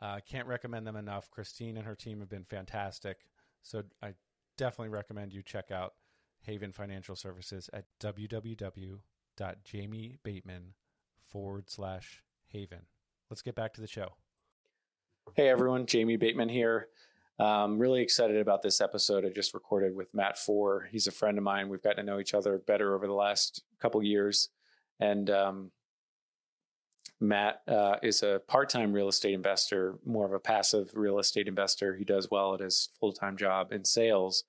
I uh, can't recommend them enough. Christine and her team have been fantastic. So I definitely recommend you check out Haven Financial Services at www.jamiebateman forward slash haven. Let's get back to the show. Hey everyone, Jamie Bateman here. I'm really excited about this episode I just recorded with Matt Fore. He's a friend of mine. We've gotten to know each other better over the last couple years, and um, Matt uh, is a part-time real estate investor, more of a passive real estate investor. He does well at his full-time job in sales,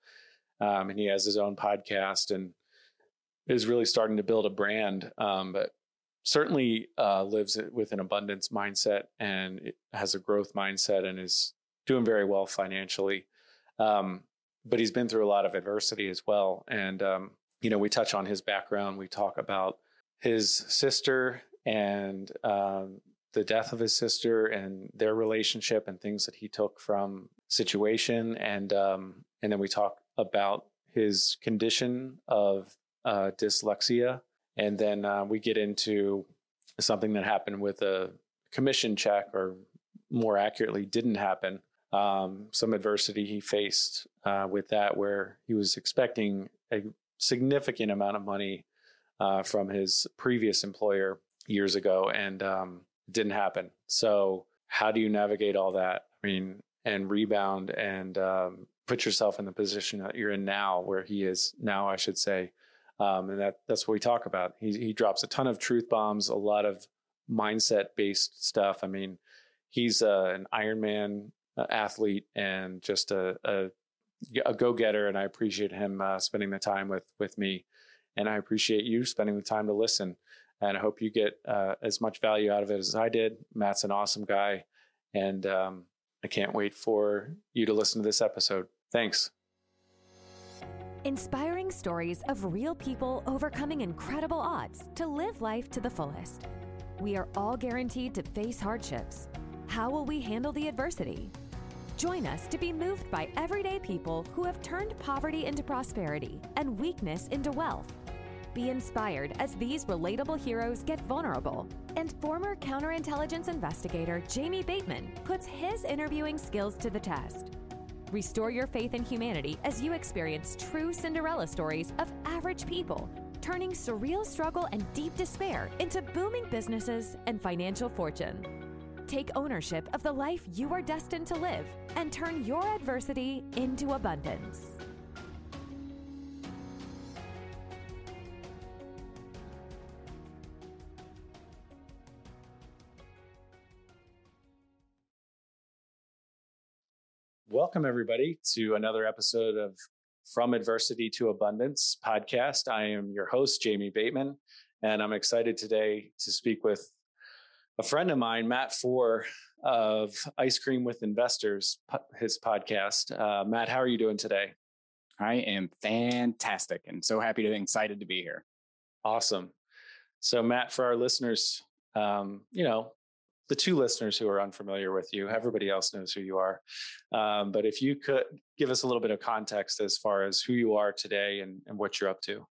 um, and he has his own podcast and is really starting to build a brand. Um, but certainly uh, lives with an abundance mindset and has a growth mindset and is doing very well financially. Um, but he's been through a lot of adversity as well. And, um, you know, we touch on his background. We talk about his sister and um, the death of his sister and their relationship and things that he took from situation. And, um, and then we talk about his condition of uh, dyslexia. And then uh, we get into something that happened with a commission check, or more accurately, didn't happen um, some adversity he faced uh, with that, where he was expecting a significant amount of money uh, from his previous employer years ago, and um, didn't happen. So, how do you navigate all that? I mean, and rebound and um, put yourself in the position that you're in now, where he is now, I should say. Um, and that that's what we talk about. He he drops a ton of truth bombs, a lot of mindset based stuff. I mean, he's uh, an Ironman athlete and just a, a, a go getter. And I appreciate him uh, spending the time with with me, and I appreciate you spending the time to listen. And I hope you get uh, as much value out of it as I did. Matt's an awesome guy, and um, I can't wait for you to listen to this episode. Thanks. Inspiring stories of real people overcoming incredible odds to live life to the fullest. We are all guaranteed to face hardships. How will we handle the adversity? Join us to be moved by everyday people who have turned poverty into prosperity and weakness into wealth. Be inspired as these relatable heroes get vulnerable. And former counterintelligence investigator Jamie Bateman puts his interviewing skills to the test. Restore your faith in humanity as you experience true Cinderella stories of average people, turning surreal struggle and deep despair into booming businesses and financial fortune. Take ownership of the life you are destined to live and turn your adversity into abundance. Welcome, everybody, to another episode of From Adversity to Abundance podcast. I am your host, Jamie Bateman, and I'm excited today to speak with a friend of mine, Matt Fore of Ice Cream with Investors, his podcast. Uh, Matt, how are you doing today? I am fantastic and so happy and excited to be here. Awesome. So, Matt, for our listeners, um, you know, the two listeners who are unfamiliar with you, everybody else knows who you are. Um, but if you could give us a little bit of context as far as who you are today and, and what you're up to.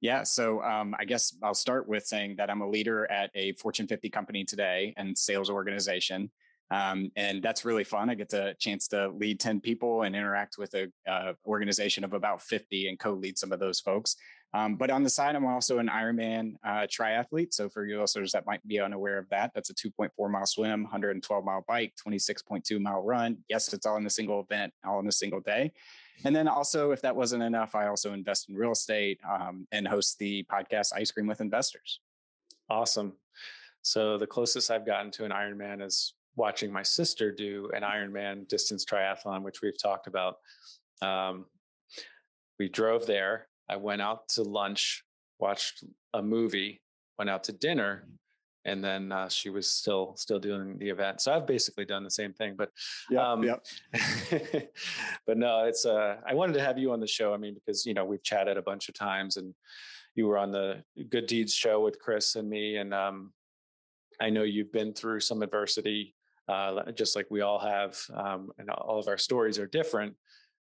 Yeah, so um, I guess I'll start with saying that I'm a leader at a Fortune 50 company today and sales organization. Um, and that's really fun. I get the chance to lead 10 people and interact with a uh, organization of about 50 and co-lead some of those folks. Um, but on the side, I'm also an Ironman uh, triathlete. So for your listeners that might be unaware of that, that's a 2.4 mile swim, 112 mile bike, 26.2 mile run. Yes, it's all in a single event, all in a single day. And then also, if that wasn't enough, I also invest in real estate um, and host the podcast Ice Cream with Investors. Awesome. So the closest I've gotten to an Ironman is watching my sister do an Ironman distance triathlon, which we've talked about. Um, we drove there I went out to lunch, watched a movie, went out to dinner, and then uh, she was still still doing the event. So I've basically done the same thing. But yeah, um, yep. but no, it's uh, I wanted to have you on the show. I mean, because you know we've chatted a bunch of times, and you were on the Good Deeds show with Chris and me, and um, I know you've been through some adversity, uh, just like we all have, um, and all of our stories are different.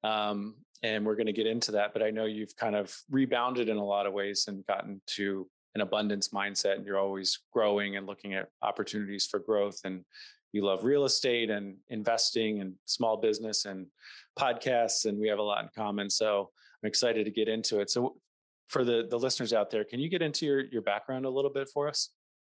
Um, and we're going to get into that. But I know you've kind of rebounded in a lot of ways and gotten to an abundance mindset, and you're always growing and looking at opportunities for growth. And you love real estate and investing and small business and podcasts, and we have a lot in common. So I'm excited to get into it. So for the the listeners out there, can you get into your your background a little bit for us?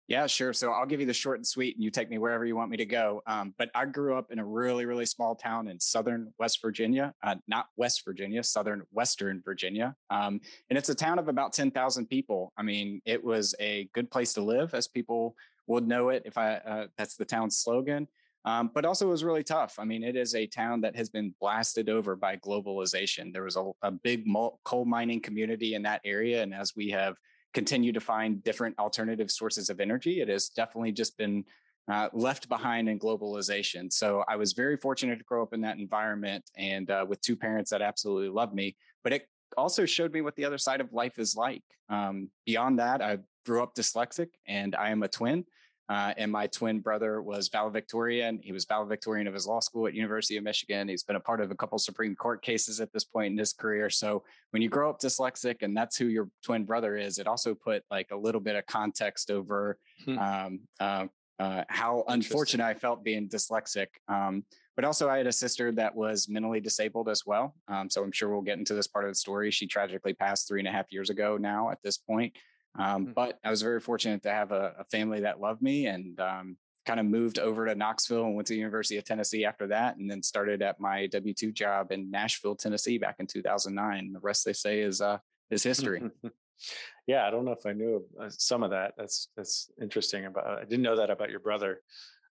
Yeah, sure. So I'll give you the short and sweet, and you take me wherever you want me to go. Um, but I grew up in a really, really small town in southern West Virginia, uh, not West Virginia, southern Western Virginia. Um, and it's a town of about 10,000 people. I mean, it was a good place to live, as people would know it if I, uh, that's the town's slogan. Um, but also it was really tough. I mean, it is a town that has been blasted over by globalization. There was a, a big coal mining community in that area. And as we have continue to find different alternative sources of energy. It has definitely just been uh, left behind in globalization. So I was very fortunate to grow up in that environment and uh, with two parents that absolutely loved me. But it also showed me what the other side of life is like. Um, beyond that, I grew up dyslexic and I am a twin. Uh, and my twin brother was valedictorian. He was valedictorian of his law school at University of Michigan. He's been a part of a couple Supreme Court cases at this point in his career. So when you grow up dyslexic and that's who your twin brother is, it also put like a little bit of context over hmm. um, uh, uh, how unfortunate I felt being dyslexic. Um, but also, I had a sister that was mentally disabled as well. Um, so I'm sure we'll get into this part of the story. She tragically passed three and a half years ago now at this point. Um, mm-hmm. But I was very fortunate to have a, a family that loved me and um, kind of moved over to Knoxville and went to the University of Tennessee after that, and then started at my W two job in Nashville, Tennessee, back in 2009. The rest they say is uh, is history. yeah, I don't know if I knew uh, some of that. That's that's interesting. About I didn't know that about your brother.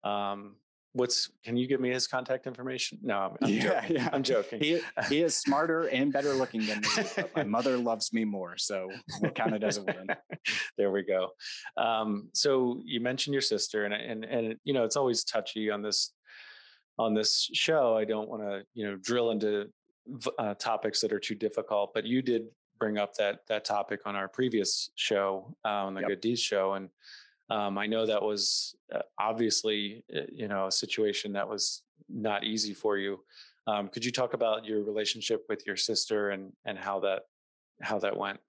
Um, what's can you give me his contact information? No i'm, I'm yeah, joking. yeah. i'm joking. He, he is smarter and better looking than me my mother loves me more so we'll count it as win. There we go. Um, so you mentioned your sister and and and you know it's always touchy on this on this show. I don't want to you know drill into uh, topics that are too difficult but you did bring up that that topic on our previous show uh, on the yep. good deeds show and um, I know that was uh, obviously, uh, you know, a situation that was not easy for you. Um, could you talk about your relationship with your sister and and how that how that went?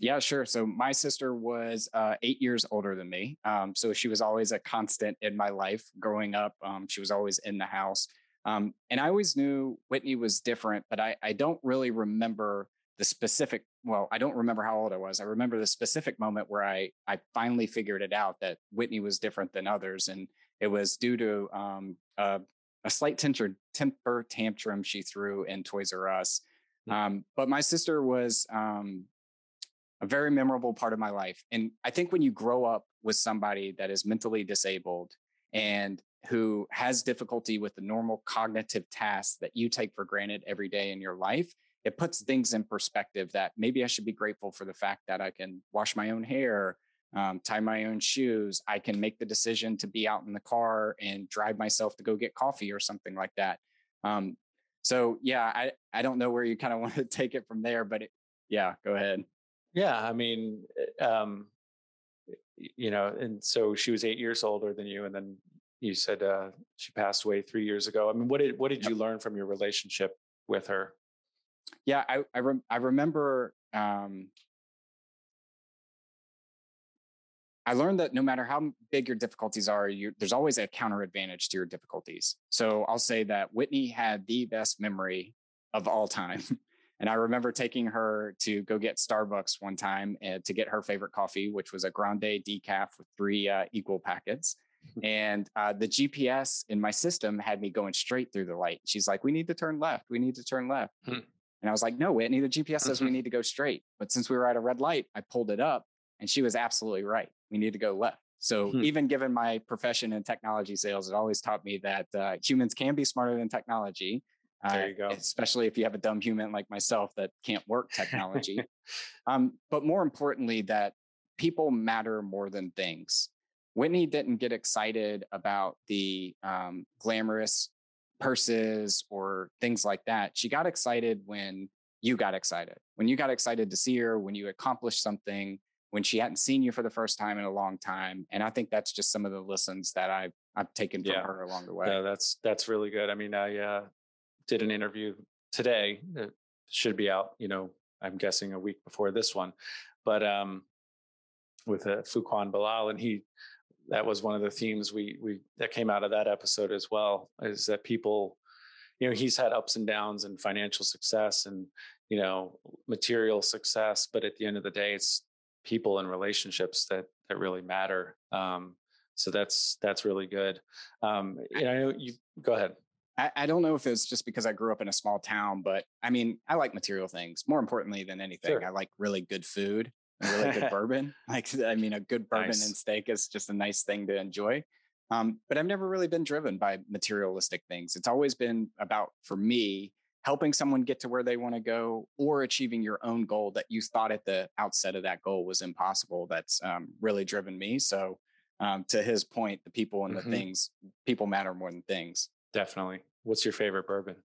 Yeah, sure. So my sister was uh, eight years older than me, um, so she was always a constant in my life growing up. Um, she was always in the house, um, and I always knew Whitney was different, but I I don't really remember the specific well i don't remember how old i was i remember the specific moment where i i finally figured it out that whitney was different than others and it was due to um, a, a, slight temper, temper tantrum she threw in toys r us mm-hmm. um, but my sister was um, a very memorable part of my life and i think when you grow up with somebody that is mentally disabled and who has difficulty with the normal cognitive tasks that you take for granted every day in your life it puts things in perspective that maybe I should be grateful for the fact that I can wash my own hair, um, tie my own shoes. I can make the decision to be out in the car and drive myself to go get coffee or something like that. Um, so yeah, I, I don't know where you kind of want to take it from there, but it, yeah, go ahead. Yeah. I mean, eh, um, you know, and so she was eight years older than you. And then you said, uh, she passed away three years ago. I mean, what did, what did you learn from your relationship with her? Yeah, I I, rem- I remember um, I learned that no matter how big your difficulties are, there's always a counter advantage to your difficulties. So I'll say that Whitney had the best memory of all time. and I remember taking her to go get Starbucks one time uh, to get her favorite coffee, which was a grande decaf with three uh, equal packets. and uh, the GPS in my system had me going straight through the light. She's like, "We need to turn left. We need to turn left." Hmm. And I was like, "No, Whitney. The GPS says we mm-hmm. need to go straight." But since we were at a red light, I pulled it up, and she was absolutely right we need to go left. So hmm. even given my profession in technology sales, it always taught me that uh, humans can be smarter than technology. Uh, there you go. Especially if you have a dumb human like myself that can't work technology. um, but more importantly, that people matter more than things. Whitney didn't get excited about the um, glamorous purses or things like that. She got excited when you got excited. When you got excited to see her, when you accomplished something, when she hadn't seen you for the first time in a long time. And I think that's just some of the lessons that I've I've taken from yeah. her along the way. Yeah, that's that's really good. I mean, I uh, did an interview today. It should be out, you know, I'm guessing a week before this one, but um, with uh, Fuquan Bilal, and he that was one of the themes we we that came out of that episode as well is that people you know he's had ups and downs and financial success and you know material success but at the end of the day it's people and relationships that that really matter. Um, so that's that's really good. Um, you know, I know you go ahead. I, I, don't know if it's just because I grew up in a small town, but I mean, I like material things more importantly than anything. Sure. I like really good food and really good bourbon. Like, I mean, a good bourbon nice. and steak is just a nice thing to enjoy. Um, but I've never really been driven by materialistic things. It's always been about, for me, helping someone get to where they want to go or achieving your own goal that you thought at the outset of that goal was impossible that's um, really driven me so um, to his point the people and the mm-hmm. things people matter more than things definitely what's your favorite bourbon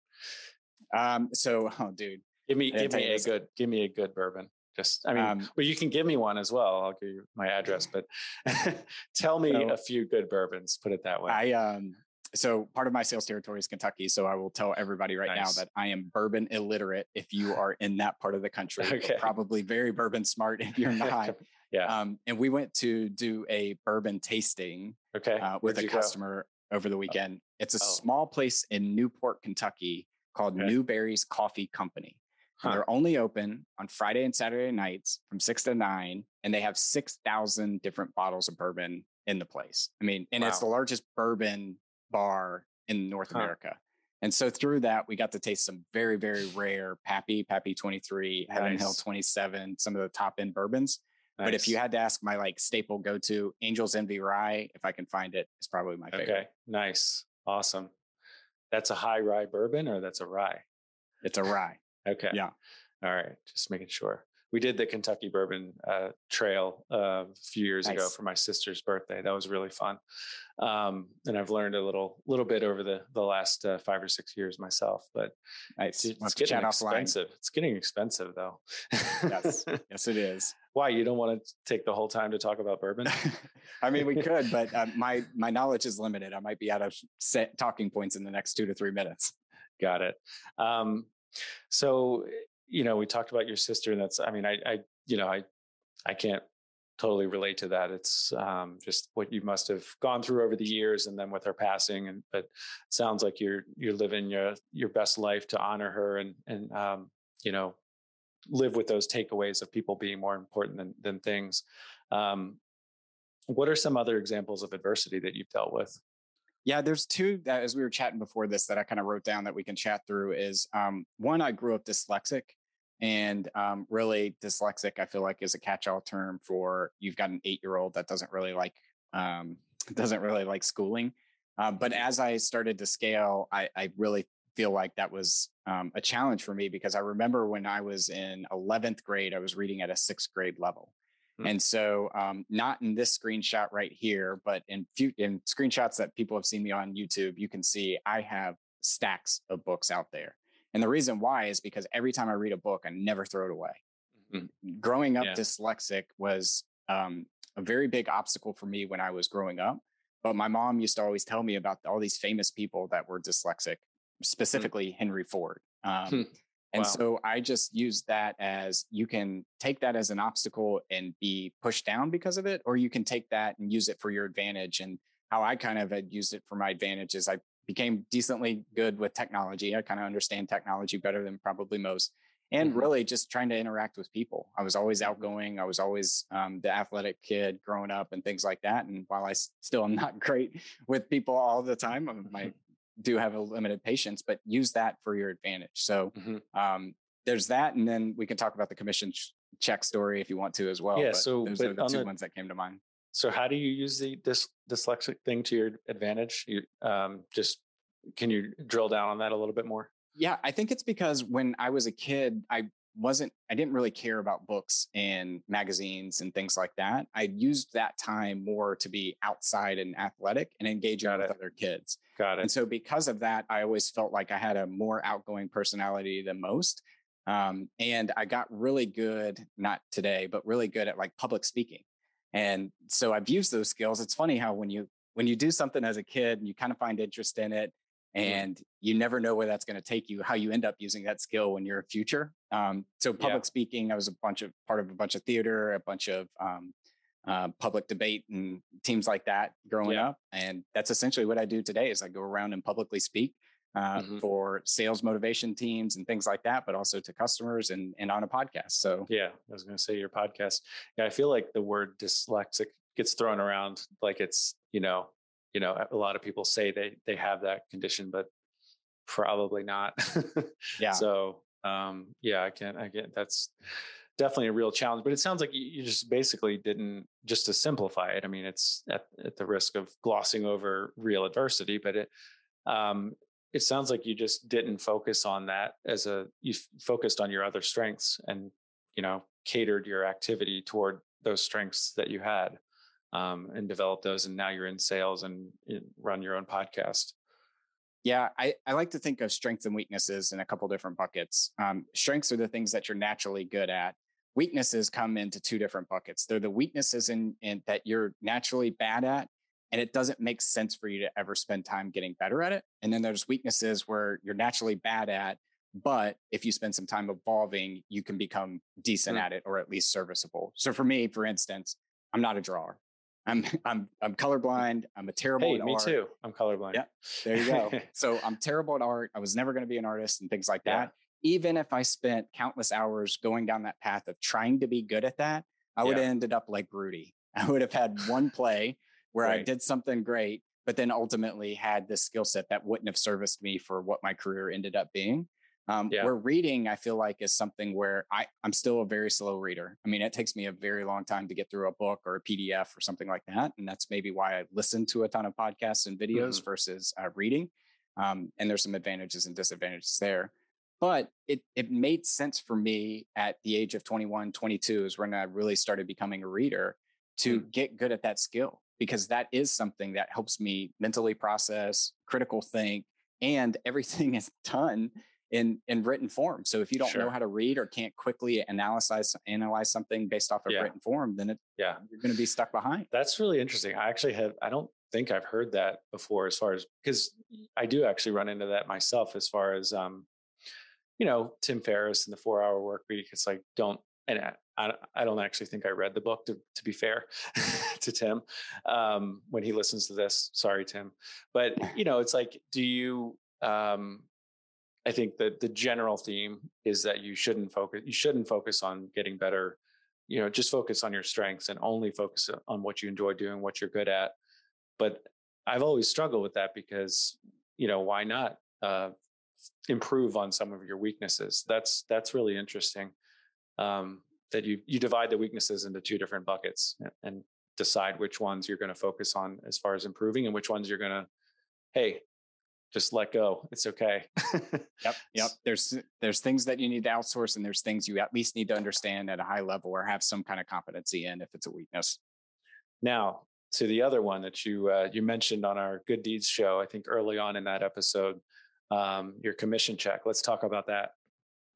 um, so oh dude give me give me a good give me a good bourbon just i mean um, well you can give me one as well i'll give you my address but tell me so, a few good bourbons put it that way i um so part of my sales territory is Kentucky. So I will tell everybody right nice. now that I am bourbon illiterate if you are in that part of the country. Okay. Probably very bourbon smart if you're not. yeah. Um, and we went to do a bourbon tasting okay. Uh, with a customer go? over the oh. weekend. It's a oh. small place in Newport, Kentucky called okay. Newberry's Coffee Company. Huh. They're only open on Friday and Saturday nights from six to nine, and they have 6,000 different bottles of bourbon in the place. I mean, and wow. it's the largest bourbon bar in North huh. America. And so through that, we got to taste some very, very rare Pappy, Pappy 23, Heaven nice. Hill 27, some of the top end bourbons. Nice. But if you had to ask my like staple go to, Angel's Envy Rye, if I can find it, is probably my favorite. Okay, nice. Awesome. That's a high rye bourbon or that's a rye? It's a rye. Okay. Yeah. All right. Just making sure we did the Kentucky Bourbon uh, Trail uh, a few years nice. ago for my sister's birthday. That was really fun, um, and I've learned a little little bit over the the last uh, five or six years myself. But nice. it's, it's getting expensive. Offline. It's getting expensive though. yes, yes, it is. Why you don't want to take the whole time to talk about bourbon? I mean, we could, but uh, my my knowledge is limited. I might be out of set talking points in the next two to three minutes. Got it. Um, so you know, we talked about your sister, and that's, I mean, I, I, you know, I, I can't totally relate to that. It's um, just what you must have gone through over the years, and then with her passing. And but it sounds like you're you're living your your best life to honor her, and and um, you know, live with those takeaways of people being more important than than things. Um, what are some other examples of adversity that you've dealt with? Yeah, there's two that as we were chatting before this that I kind of wrote down that we can chat through is um, one, I grew up dyslexic and um, really dyslexic, I feel like is a catch-all term for you've got an eight-year-old that doesn't really like um, doesn't really like schooling. Uh, but as I started to scale, I, I really feel like that was um, a challenge for me because I remember when I was in 11th grade, I was reading at a sixth grade level. Mm. And so, um, not in this screenshot right here, but in few, in screenshots that people have seen me on YouTube, you can see I have stacks of books out there. And the reason why is because every time I read a book, I never throw it away. Mm-hmm. Growing up yeah. dyslexic was um, a very big obstacle for me when I was growing up. But my mom used to always tell me about all these famous people that were dyslexic, hmm. specifically mm. Henry Ford. Um, hmm. And wow. so I just use that as you can take that as an obstacle and be pushed down because of it, or you can take that and use it for your advantage. And how I kind of had used it for my advantage is I became decently good with technology. I kind of understand technology better than probably most. And mm-hmm. really just trying to interact with people. I was always outgoing. I was always um, the athletic kid growing up and things like that. And while I still am not great with people all the time, um, I do have a limited patience, but use that for your advantage. So mm-hmm. um, there's that. And then we can talk about the commission ch- check story if you want to as well. Yeah. But so those are the two the, ones that came to mind. So how do you use the dys- dyslexic thing to your advantage? You um, just can you drill down on that a little bit more? Yeah, I think it's because when I was a kid, I wasn't I didn't really care about books and magazines and things like that. I used that time more to be outside and athletic and engaging with other kids. Got it. And so because of that, I always felt like I had a more outgoing personality than most. Um, and I got really good, not today, but really good at like public speaking. And so I've used those skills. It's funny how when you when you do something as a kid and you kind of find interest in it and you never know where that's going to take you how you end up using that skill when you're a future um, so public yeah. speaking i was a bunch of part of a bunch of theater a bunch of um, uh, public debate and teams like that growing yeah. up and that's essentially what i do today is i go around and publicly speak uh, mm-hmm. for sales motivation teams and things like that but also to customers and, and on a podcast so yeah i was going to say your podcast yeah i feel like the word dyslexic gets thrown around like it's you know you know a lot of people say they they have that condition but probably not yeah so um yeah i can't. i can't. that's definitely a real challenge but it sounds like you just basically didn't just to simplify it i mean it's at, at the risk of glossing over real adversity but it um it sounds like you just didn't focus on that as a you focused on your other strengths and you know catered your activity toward those strengths that you had um, and develop those. And now you're in sales and run your own podcast. Yeah, I, I like to think of strengths and weaknesses in a couple different buckets. Um, strengths are the things that you're naturally good at. Weaknesses come into two different buckets. They're the weaknesses in, in that you're naturally bad at, and it doesn't make sense for you to ever spend time getting better at it. And then there's weaknesses where you're naturally bad at, but if you spend some time evolving, you can become decent mm. at it or at least serviceable. So for me, for instance, I'm not a drawer. I'm I'm I'm colorblind. I'm a terrible. Hey, me art. too. I'm colorblind. Yeah, there you go. so I'm terrible at art. I was never going to be an artist and things like yeah. that. Even if I spent countless hours going down that path of trying to be good at that, I would yeah. have ended up like Rudy. I would have had one play where right. I did something great, but then ultimately had this skill set that wouldn't have serviced me for what my career ended up being. Um, yeah. Where reading, I feel like, is something where I, I'm still a very slow reader. I mean, it takes me a very long time to get through a book or a PDF or something like that. And that's maybe why I listen to a ton of podcasts and videos mm-hmm. versus uh, reading. Um, and there's some advantages and disadvantages there. But it, it made sense for me at the age of 21, 22 is when I really started becoming a reader to mm-hmm. get good at that skill because that is something that helps me mentally process, critical think, and everything is done in in written form. So if you don't sure. know how to read or can't quickly analyze analyze something based off of yeah. written form, then it yeah you're going to be stuck behind. That's really interesting. I actually have I don't think I've heard that before as far as because I do actually run into that myself as far as um you know Tim Ferriss and the 4 hour work week it's like don't and I, I don't actually think I read the book to, to be fair to Tim um, when he listens to this. Sorry, Tim. But, you know, it's like, do you, um, I think that the general theme is that you shouldn't focus you shouldn't focus on getting better. You know, just focus on your strengths and only focus on what you enjoy doing, what you're good at. But I've always struggled with that because, you know, why not uh, improve on some of your weaknesses? That's that's really interesting. Um, that you you divide the weaknesses into two different buckets and, decide which ones you're going to focus on as far as improving and which ones you're going to hey just let go. It's okay. yep. Yep. There's there's things that you need to outsource and there's things you at least need to understand at a high level or have some kind of competency in if it's a weakness. Now, to the other one that you uh, you mentioned on our good deeds show, I think early on in that episode, um, your commission check. Let's talk about that.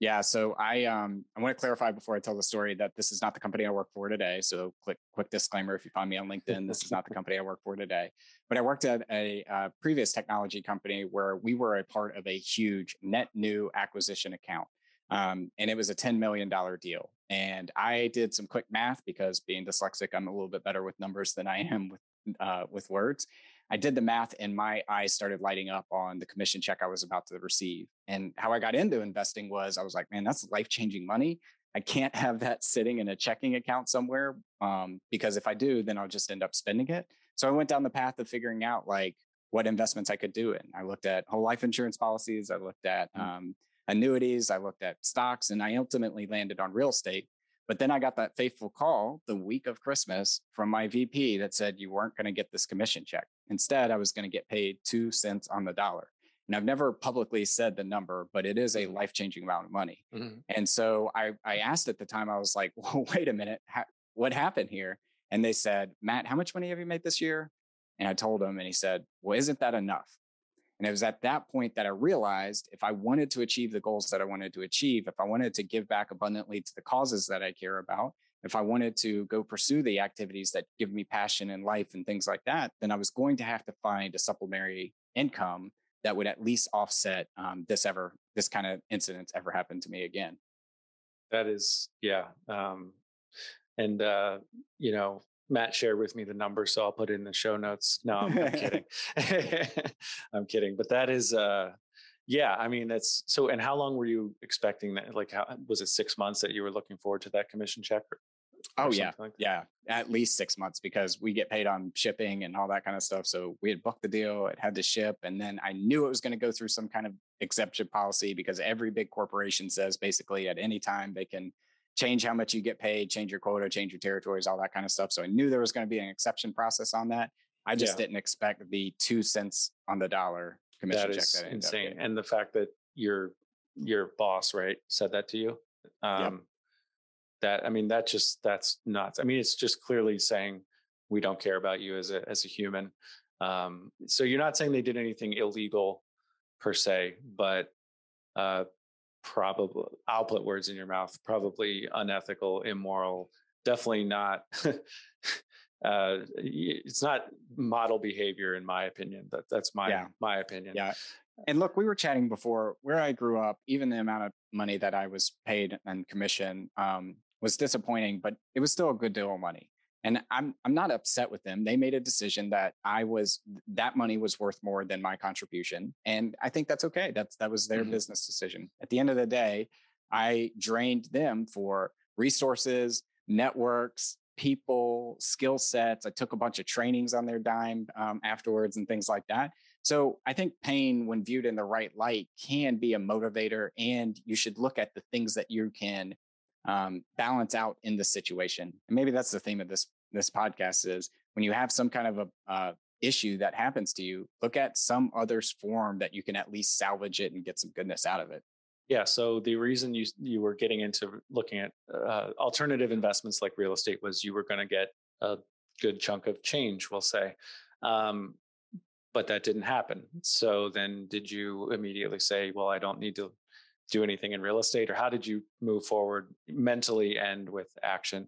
Yeah, so I um I want to clarify before I tell the story that this is not the company I work for today. So quick quick disclaimer: if you find me on LinkedIn, this is not the company I work for today. But I worked at a, a uh, previous technology company where we were a part of a huge net new acquisition account. Um, and it was a $10 million deal. And I did some quick math because being dyslexic, I'm a little bit better with numbers than I am with, uh, with words. I did the math and my eyes started lighting up on the commission check I was about to receive. And how I got into investing was I was like, man, that's life changing money. I can't have that sitting in a checking account somewhere um, because if I do, then I'll just end up spending it. So I went down the path of figuring out like what investments I could do. And I looked at whole life insurance policies. I looked at mm. um, annuities. I looked at stocks and I ultimately landed on real estate. But then I got that faithful call the week of Christmas from my VP that said you weren't going to get this commission check. Instead, I was going to get paid two cents on the dollar. And I've never publicly said the number, but it is a mm-hmm. life changing amount of money. Mm-hmm. And so I, I asked at the time, I was like, well, wait a minute, what happened here? And they said, Matt, how much money have you made this year? And I told him, and he said, well, isn't that enough? And it was at that point that I realized if I wanted to achieve the goals that I wanted to achieve, if I wanted to give back abundantly to the causes that I care about, if I wanted to go pursue the activities that give me passion in life and things like that, then I was going to have to find a supplementary income that would at least offset um, this ever this kind of incidents ever happen to me again. That is, yeah, um, and uh, you know, Matt shared with me the number, so I'll put it in the show notes. No, I'm, I'm kidding. I'm kidding, but that is, uh, yeah. I mean, that's so. And how long were you expecting that? Like, how was it? Six months that you were looking forward to that commission check? Oh yeah, like yeah, at least six months because we get paid on shipping and all that kind of stuff. So we had booked the deal, it had to ship, and then I knew it was going to go through some kind of exception policy because every big corporation says basically at any time they can change how much you get paid, change your quota, change your territories, all that kind of stuff. So I knew there was going to be an exception process on that. I just yeah. didn't expect the two cents on the dollar commission that check. That insane, and the fact that your your boss right said that to you. Um, yep that i mean that just that's nuts. I mean it's just clearly saying we don't care about you as a as a human. Um, so you're not saying they did anything illegal per se but uh, probably i'll put words in your mouth probably unethical immoral definitely not uh, it's not model behavior in my opinion that that's my yeah. my opinion. Yeah. And look we were chatting before where i grew up even the amount of money that i was paid and commission um, was disappointing, but it was still a good deal of money. And I'm I'm not upset with them. They made a decision that I was that money was worth more than my contribution, and I think that's okay. That's that was their mm-hmm. business decision. At the end of the day, I drained them for resources, networks, people, skill sets. I took a bunch of trainings on their dime um, afterwards and things like that. So I think pain, when viewed in the right light, can be a motivator, and you should look at the things that you can um, balance out in the situation. And maybe that's the theme of this this podcast is when you have some kind of a uh, issue that happens to you, look at some other form that you can at least salvage it and get some goodness out of it. Yeah. So the reason you you were getting into looking at uh, alternative investments like real estate was you were going to get a good chunk of change, we'll say. Um, but that didn't happen. So then, did you immediately say, "Well, I don't need to do anything in real estate or how did you move forward mentally and with action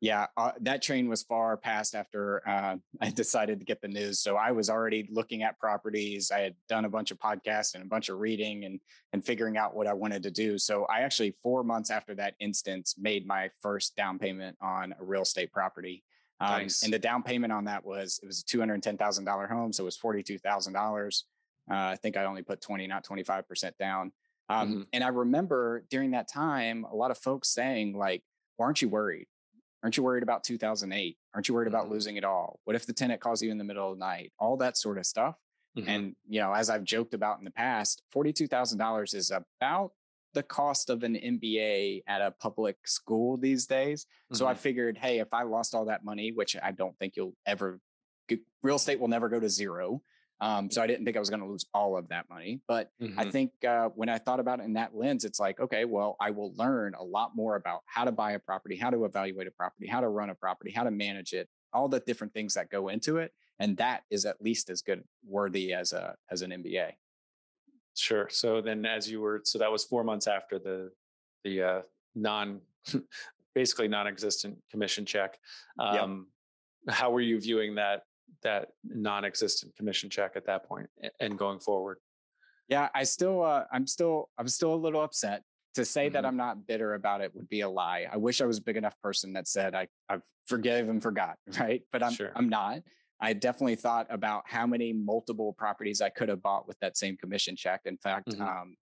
yeah uh, that train was far past after uh, i decided to get the news so i was already looking at properties i had done a bunch of podcasts and a bunch of reading and and figuring out what i wanted to do so i actually four months after that instance made my first down payment on a real estate property um, nice. and the down payment on that was it was a $210000 home so it was $42000 uh, i think i only put 20 not 25% down um, mm-hmm. And I remember during that time, a lot of folks saying, like, well, aren't you worried? Aren't you worried about 2008? Aren't you worried mm-hmm. about losing it all? What if the tenant calls you in the middle of the night? All that sort of stuff. Mm-hmm. And, you know, as I've joked about in the past, $42,000 is about the cost of an MBA at a public school these days. So I mm-hmm. figured, hey, if I lost all that money, which I don't think you'll ever, real estate will never go to zero. Um, so I didn't think I was going to lose all of that money. But mm-hmm. I think uh, when I thought about it in that lens, it's like, okay, well, I will learn a lot more about how to buy a property, how to evaluate a property, how to run a property, how to manage it, all the different things that go into it. And that is at least as good worthy as a as an MBA. Sure. So then as you were so that was four months after the the uh, non basically non-existent commission check. Um, yep. how were you viewing that that non-existent commission check at that point and going forward? Yeah, I still, uh, I'm still, I'm still a little upset. to say mm-hmm. that I'm not bitter about it would be a lie. I wish I was a big enough person that said I I forgive and forgot, right? But I'm sure. I'm not. I definitely thought about how many multiple properties I could have bought with that same commission check. In fact, mm-hmm. um,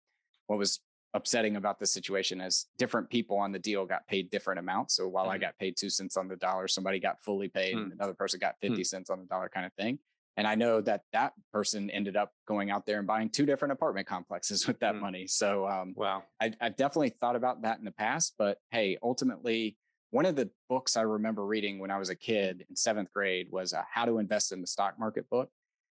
what was upsetting about the situation is different people on the deal got paid different amounts. So while mm-hmm. I got paid two cents on the dollar, somebody got fully paid, mm-hmm. and another person got 50 mm. cents on the dollar, kind of thing. And I know that that person ended up going out there and buying two different apartment complexes with that mm. money. So, um, wow, I, I've definitely thought about that in the past. But hey, ultimately, one of the books I remember reading when I was a kid in seventh grade was a How to Invest in the Stock Market book.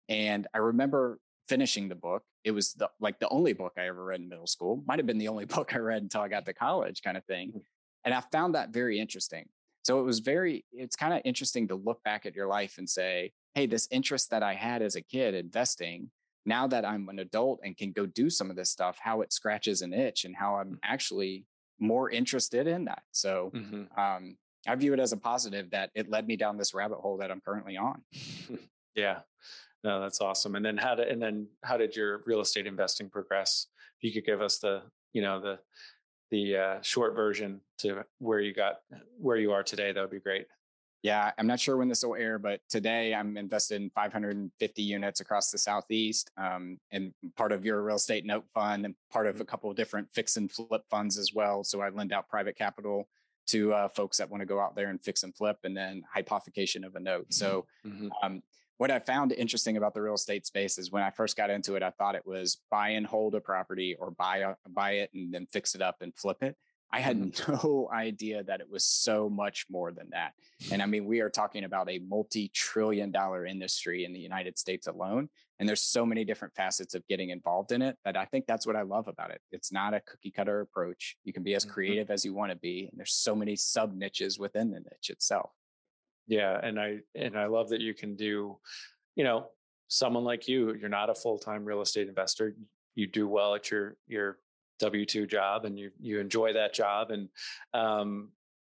And I remember finishing the book. It was the, like the only book I ever read in middle school. Might have been the only book I read until I got to college, kind of thing. Mm. And I found that very interesting. So it was very, it's kind of interesting to look back at your life and say, hey, this interest that I had as a kid investing, now that I'm an adult and can go do some of this stuff, how it scratches an itch and how I'm mm. actually more interested in that. So mm-hmm. um, I view it as a positive that it led me down this rabbit hole that I'm currently on. yeah. No, that's awesome. And then how did and then how did your real estate investing progress? If you could give us the, you know, the the uh, short version to where you got where you are today, that would be great. Yeah, I'm not sure when this will air, but today I'm invested in 550 units across the Southeast, um, and part of your real estate note fund, and part of a mm-hmm. couple of different fix and flip funds as well. So I lend out private capital to uh, folks that want to go out there and fix and flip, and then hypothecation of a note. So mm-hmm. um, what I found interesting about the real estate space is when I first got into it, I thought it was buy and hold a property or buy buy it and then fix it up and flip it. I had mm-hmm. no idea that it was so much more than that. And I mean, we are talking about a multi trillion dollar industry in the United States alone. And there's so many different facets of getting involved in it that I think that's what I love about it. It's not a cookie cutter approach. You can be as mm-hmm. creative as you want to be. And there's so many sub niches within the niche itself. Yeah. And I, and I love that you can do, you know, someone like you, you're not a full time real estate investor. You do well at your, your W two job and you you enjoy that job and um,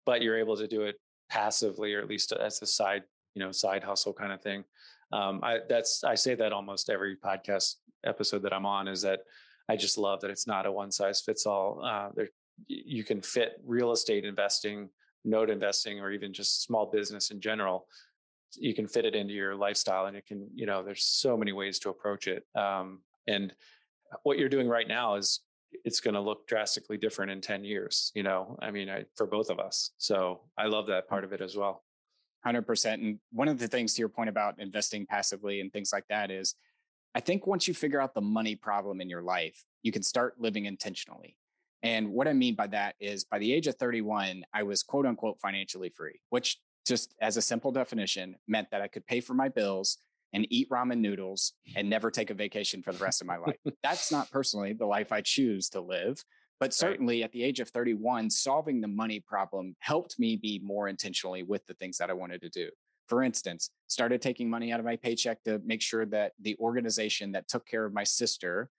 but you're able to do it passively or at least as a side you know side hustle kind of thing. Um, I that's I say that almost every podcast episode that I'm on is that I just love that it's not a one size fits all. Uh, there you can fit real estate investing, note investing, or even just small business in general. You can fit it into your lifestyle, and it can you know there's so many ways to approach it. Um, and what you're doing right now is it's going to look drastically different in 10 years you know i mean I, for both of us so i love that part of it as well 100% and one of the things to your point about investing passively and things like that is i think once you figure out the money problem in your life you can start living intentionally and what i mean by that is by the age of 31 i was quote unquote financially free which just as a simple definition meant that i could pay for my bills and eat ramen noodles and never take a vacation for the rest of my life. That's not personally the life I choose to live. But certainly right. at the age of 31, solving the money problem helped me be more intentionally with the things that I wanted to do. For instance, started taking money out of my paycheck to make sure that the organization that took care of my sister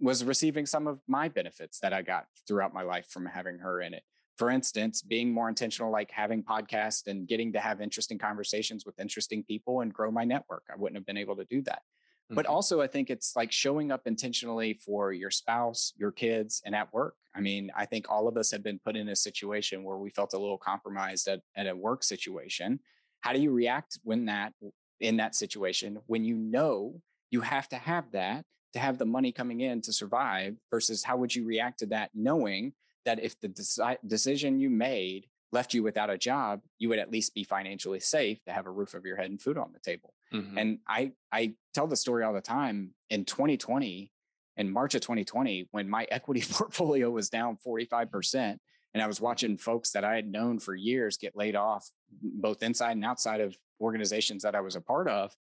was receiving some of my benefits that I got throughout my life from having her in it for instance, being more intentional, like having podcasts and getting to have interesting conversations with interesting people and grow my network. I wouldn't have been able to do that. Mm-hmm. But also, I think it's like showing up intentionally for your spouse, your kids, and at work. I mean, I think all of us have been put in a situation where we felt a little compromised at, at a work situation. How do you react when that in that situation when you know you have to have that to have the money coming in to survive versus how would you react to that knowing that if the deci- decision you made left you without a job, you would at least be financially safe to have a roof over your head and food on the table. Mm-hmm. And I I tell the story all the time. In 2020, in March of 2020, when my equity portfolio was down 45%, and I was watching folks that I had known for years get laid off, both inside and outside of organizations that I was a part of,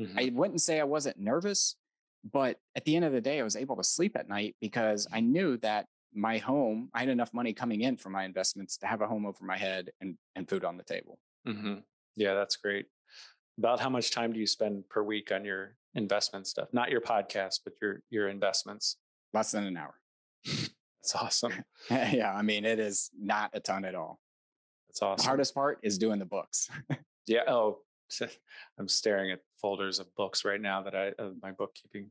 mm-hmm. I wouldn't say I wasn't nervous, but at the end of the day, I was able to sleep at night because I knew that my home, I had enough money coming in from my investments to have a home over my head and, and food on the table. Mm-hmm. Yeah, that's great. About how much time do you spend per week on your investment stuff? Not your podcast, but your your investments. Less than an hour. That's awesome. yeah, I mean, it is not a ton at all. That's awesome. The hardest part is doing the books. yeah. Oh, I'm staring at folders of books right now that I of my bookkeeping.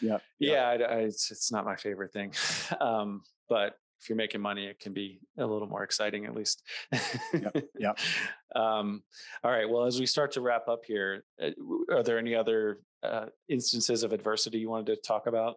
Yeah. Yeah. I, I, it's, it's not my favorite thing. Um, but if you're making money, it can be a little more exciting, at least. yeah. yep. Um, all right. Well, as we start to wrap up here, uh, are there any other uh, instances of adversity you wanted to talk about?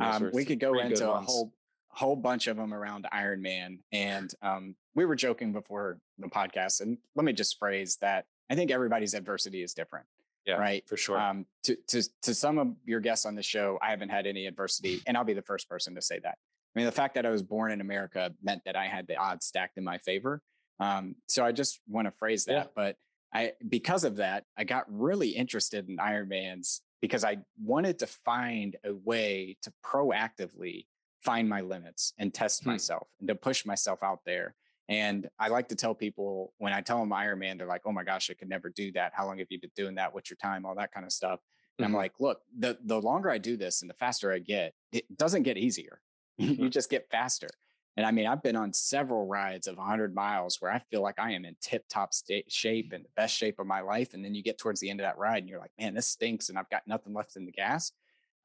Um, we could go into a whole whole bunch of them around Iron Man, and um, we were joking before the podcast. And let me just phrase that: I think everybody's adversity is different. Yeah, right. For sure. Um, to to to some of your guests on the show, I haven't had any adversity, and I'll be the first person to say that. I mean, the fact that I was born in America meant that I had the odds stacked in my favor. Um, so I just want to phrase that. Yeah. But I, because of that, I got really interested in Ironmans because I wanted to find a way to proactively find my limits and test hmm. myself and to push myself out there. And I like to tell people when I tell them Ironman, they're like, "Oh my gosh, I could never do that. How long have you been doing that? What's your time? All that kind of stuff." And mm-hmm. I'm like, "Look, the the longer I do this and the faster I get, it doesn't get easier. you mm-hmm. just get faster." And I mean, I've been on several rides of 100 miles where I feel like I am in tip top sta- shape and the best shape of my life. And then you get towards the end of that ride and you're like, man, this stinks and I've got nothing left in the gas.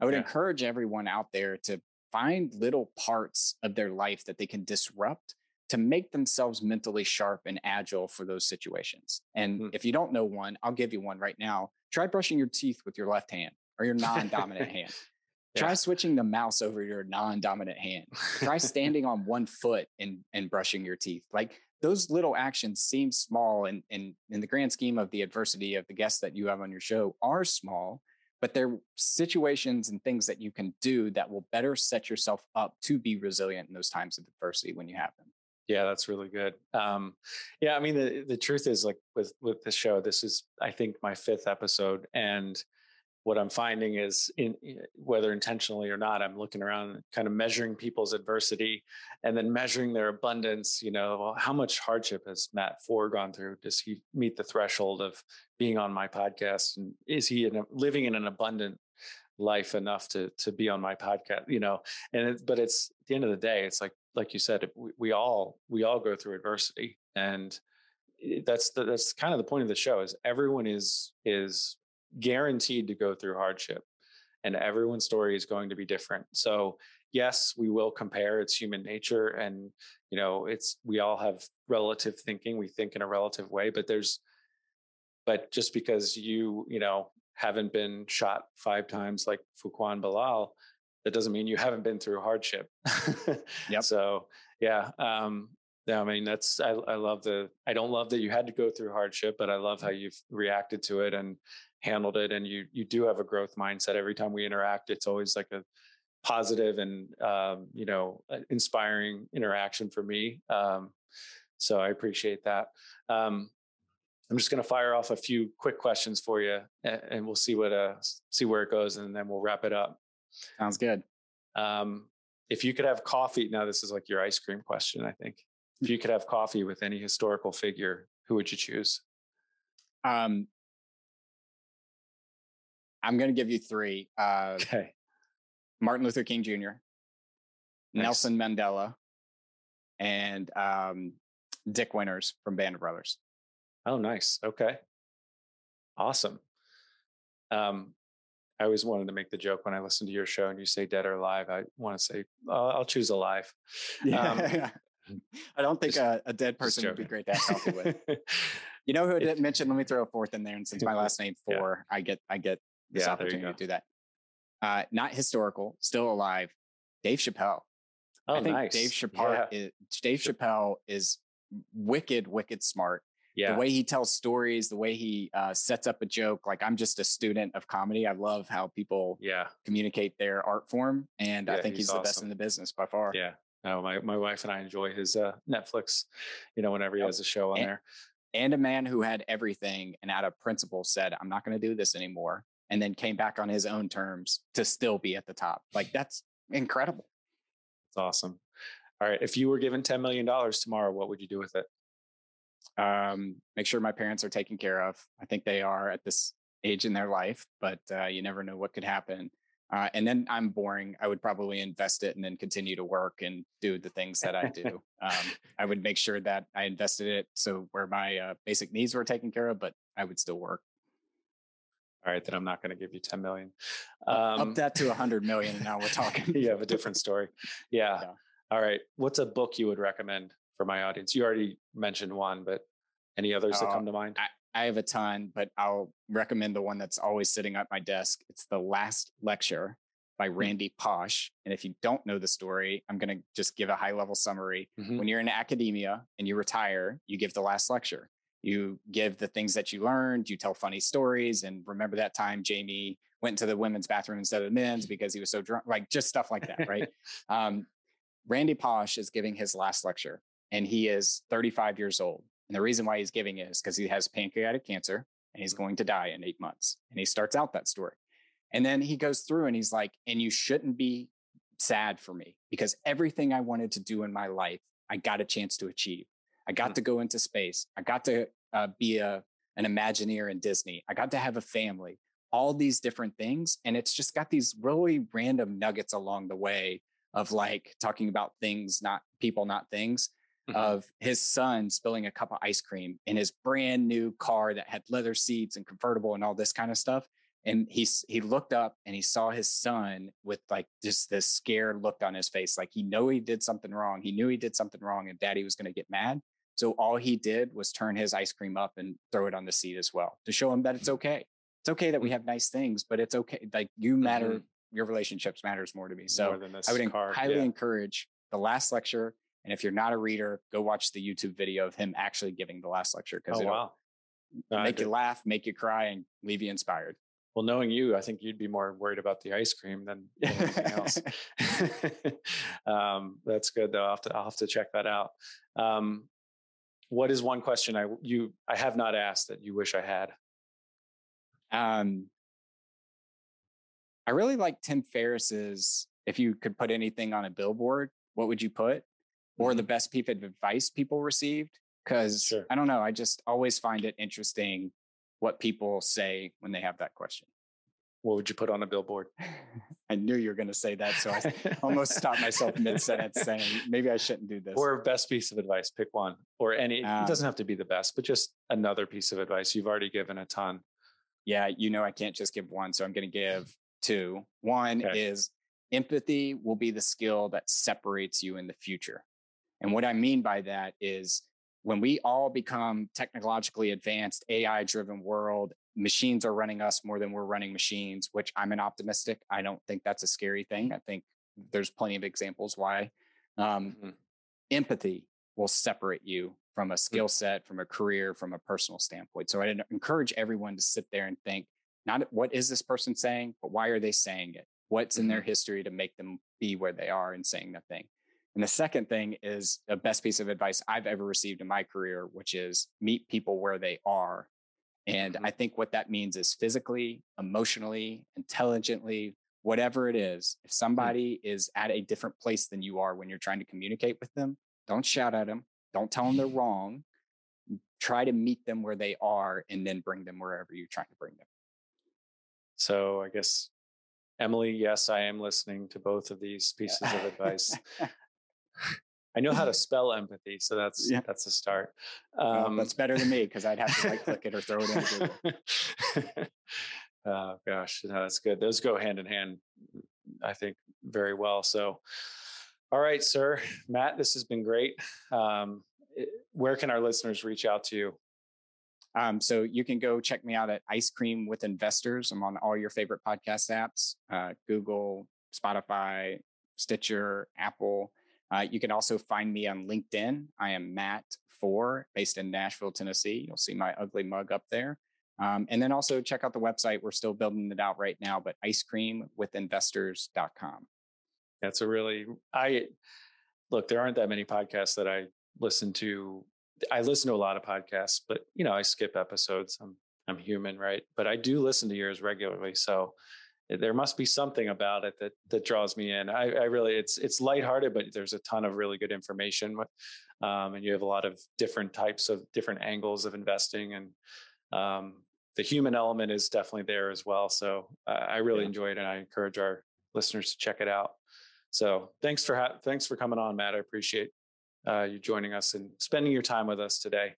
I would yeah. encourage everyone out there to find little parts of their life that they can disrupt to make themselves mentally sharp and agile for those situations. And mm-hmm. if you don't know one, I'll give you one right now. Try brushing your teeth with your left hand or your non dominant hand. Try switching the mouse over your non-dominant hand. Try standing on one foot and and brushing your teeth. Like those little actions seem small and in, in the grand scheme of the adversity of the guests that you have on your show are small, but they're situations and things that you can do that will better set yourself up to be resilient in those times of adversity when you have them. Yeah, that's really good. Um, yeah, I mean the the truth is like with with the show, this is I think my fifth episode, and what I'm finding is, in, whether intentionally or not, I'm looking around, kind of measuring people's adversity, and then measuring their abundance. You know, how much hardship has Matt Fore gone through? Does he meet the threshold of being on my podcast? And is he in a, living in an abundant life enough to to be on my podcast? You know, and it, but it's at the end of the day, it's like like you said, we, all we all go through adversity, and that's the, that's kind of the point of the show is everyone is is guaranteed to go through hardship and everyone's story is going to be different. So yes we will compare it's human nature and you know it's we all have relative thinking we think in a relative way but there's but just because you you know haven't been shot five times like Fuquan Bilal that doesn't mean you haven't been through hardship. Yep. so yeah um yeah, I mean that's I, I love the I don't love that you had to go through hardship, but I love how you've reacted to it and handled it and you you do have a growth mindset. Every time we interact it's always like a positive and um, you know inspiring interaction for me um, so i appreciate that. Um, i'm just going to fire off a few quick questions for you and, and we'll see what uh see where it goes and then we'll wrap it up sounds good um, if you could have coffee now this is like your ice cream question i think if you could have coffee with any historical figure who would you choose um, I'm going to give you three. Uh, okay. Martin Luther King Jr., nice. Nelson Mandela, and um, Dick Winters from Band of Brothers. Oh, nice. Okay. Awesome. Um, I always wanted to make the joke when I listen to your show and you say dead or alive. I want to say uh, I'll choose alive. Yeah. Um, I don't think a, a, dead person would be great to have coffee with. you know who I didn't mention? Let me throw a fourth in there, and since my last name Fore, yeah. I get I get this yeah, opportunity to do that. Uh, not historical, still alive. Dave Chappelle. Oh, I think nice. Dave Chappelle yeah. is Dave Chappelle is wicked, wicked smart. Yeah. The way he tells stories, the way he uh, sets up a joke. Like I'm just a student of comedy. I love how people yeah communicate their art form, and yeah, I think he's, he's awesome. the best in the business by far. Yeah. No, my my wife and I enjoy his uh, Netflix. You know, whenever he has a show on and, there. And a man who had everything, and out of principle said, "I'm not going to do this anymore." and then came back on his own terms to still be at the top. Like that's incredible. It's awesome. All right. If you were given $10 million tomorrow, what would you do with it? Um, make sure my parents are taken care of. I think they are at this age in their life, but uh, you never know what could happen. Uh, and then I'm boring. I would probably invest it and then continue to work and do the things that I do. um, I would make sure that I invested it so where my uh, basic needs were taken care of, but I would still work all right, then I'm not going to give you 10 million. Um, Up that to 100 million, and now we're talking. you have a different story. Yeah. yeah. All right. What's a book you would recommend for my audience? You already mentioned one, but any others uh, that come to mind? I, I have a ton, but I'll recommend the one that's always sitting at my desk. It's The Last Lecture by hmm. Randy Pausch. And if you don't know the story, I'm going to just give a high level summary. Mm-hmm. When you're in academia and you retire, you give the last lecture. You give the things that you learned, you tell funny stories. And remember that time Jamie went to the women's bathroom instead of the men's because he was so drunk, like just stuff like that, right? um, Randy Pausch is giving his last lecture and he is 35 years old. And the reason why he's giving it is because he has pancreatic cancer and he's going to die in eight months. And he starts out that story. And then he goes through and he's like, and you shouldn't be sad for me because everything I wanted to do in my life, I got a chance to achieve. I got mm-hmm. to go into space. I got to uh, be a, an Imagineer in Disney. I got to have a family, all these different things. And it's just got these really random nuggets along the way of like talking about things, not people, not things. Mm-hmm. Of his son spilling a cup of ice cream in his brand new car that had leather seats and convertible and all this kind of stuff and he he looked up and he saw his son with like just this scared look on his face like he knew he did something wrong he knew he did something wrong and daddy was going to get mad so all he did was turn his ice cream up and throw it on the seat as well to show him that it's okay it's okay that we have nice things but it's okay like you matter mm-hmm. your relationships matters more to me so i would car, highly yeah. encourage the last lecture and if you're not a reader go watch the youtube video of him actually giving the last lecture because oh, it'll wow. make you laugh make you cry and leave you inspired well, knowing you, I think you'd be more worried about the ice cream than anything else. um, that's good though. I'll have to, I'll have to check that out. Um, what is one question I you I have not asked that you wish I had? Um, I really like Tim Ferriss's. If you could put anything on a billboard, what would you put? Or the best piece of advice people received? Because sure. I don't know. I just always find it interesting what people say when they have that question. What would you put on a billboard? I knew you were going to say that. So I almost stopped myself mid sentence saying, maybe I shouldn't do this. Or best piece of advice, pick one. Or any, um, it doesn't have to be the best, but just another piece of advice. You've already given a ton. Yeah, you know, I can't just give one. So I'm going to give two. One okay. is empathy will be the skill that separates you in the future. And what I mean by that is when we all become technologically advanced, AI driven world, machines are running us more than we're running machines, which I'm an optimistic. I don't think that's a scary thing. I think there's plenty of examples why. Um, mm-hmm. Empathy will separate you from a mm. skill set, from a career, from a personal standpoint. So I encourage everyone to sit there and think not what is this person saying, but why are they saying it? What's mm-hmm. in their mm-hmm. history to make them be where they are and saying that thing? And the second thing is the best piece of advice I've ever received in my career, which is meet people where they are. And mm-hmm. I think what that means is physically, emotionally, intelligently, whatever it is. If mm. somebody mm-hmm. is at a different place than you are when you're trying to communicate with them, don't shout at them. Don't tell them they're wrong. Try to meet them where they are and then bring them wherever you're trying to bring them. So I guess Emily, yes, I am listening to both of these pieces of advice. I know how to spell empathy, so that's yeah. that's a start. Um, well, that's better than me because I'd have to right click it or throw it in Google. oh gosh, no, that's good. Those go hand in hand, I think, very well. So, all right, sir, Matt, this has been great. Um, where can our listeners reach out to you? Um, so you can go check me out at Ice Cream with Investors. I'm on all your favorite podcast apps: uh, Google, Spotify, Stitcher, Apple. Uh, you can also find me on LinkedIn. I am Matt Fore, based in Nashville, Tennessee. You'll see my ugly mug up there. Um, and then also check out the website. We're still building it out right now, but icecreamwithinvestors.com. That's a really, I look, there aren't that many podcasts that I listen to. I listen to a lot of podcasts, but you know, I skip episodes. I'm, I'm human, right? But I do listen to yours regularly. So there must be something about it that that draws me in. I, I really it's it's lighthearted, but there's a ton of really good information, um, and you have a lot of different types of different angles of investing, and um, the human element is definitely there as well. So uh, I really yeah. enjoy it, and I encourage our listeners to check it out. So thanks for ha- thanks for coming on, Matt. I appreciate uh, you joining us and spending your time with us today.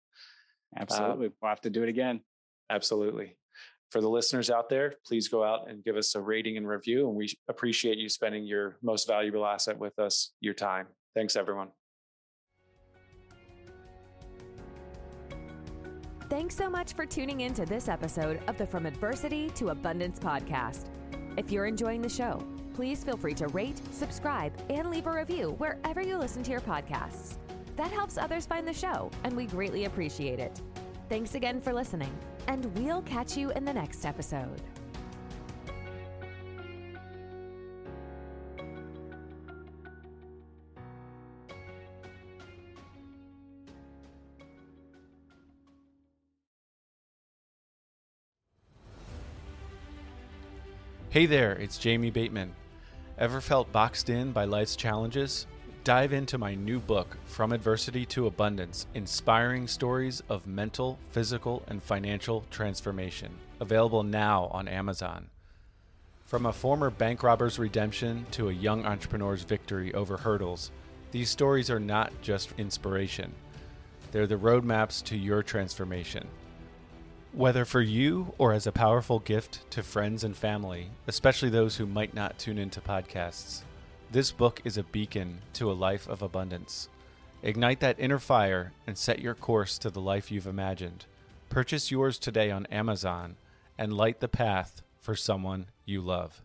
Absolutely, uh, we'll have to do it again. Absolutely for the listeners out there, please go out and give us a rating and review. And we appreciate you spending your most valuable asset with us, your time. Thanks, everyone. Thanks so much for tuning in to this episode of the From Adversity to Abundance podcast. If you're enjoying the show, please feel free to rate, subscribe, and leave a review wherever you listen to your podcasts. That helps others find the show, and we greatly appreciate it. Thanks again for listening, and we'll catch you in the next episode. Hey there, it's Jamie Bateman. Ever felt boxed in by life's challenges? Dive into my new book, From Adversity to Abundance Inspiring Stories of Mental, Physical, and Financial Transformation. Available now on Amazon. From a former bank robber's redemption to a young entrepreneur's victory over hurdles, these stories are not just inspiration, they're the roadmaps to your transformation. Whether for you or as a powerful gift to friends and family, especially those who might not tune into podcasts, this book is a beacon to a life of abundance. Ignite that inner fire and set your course to the life you've imagined. Purchase yours today on Amazon and light the path for someone you love.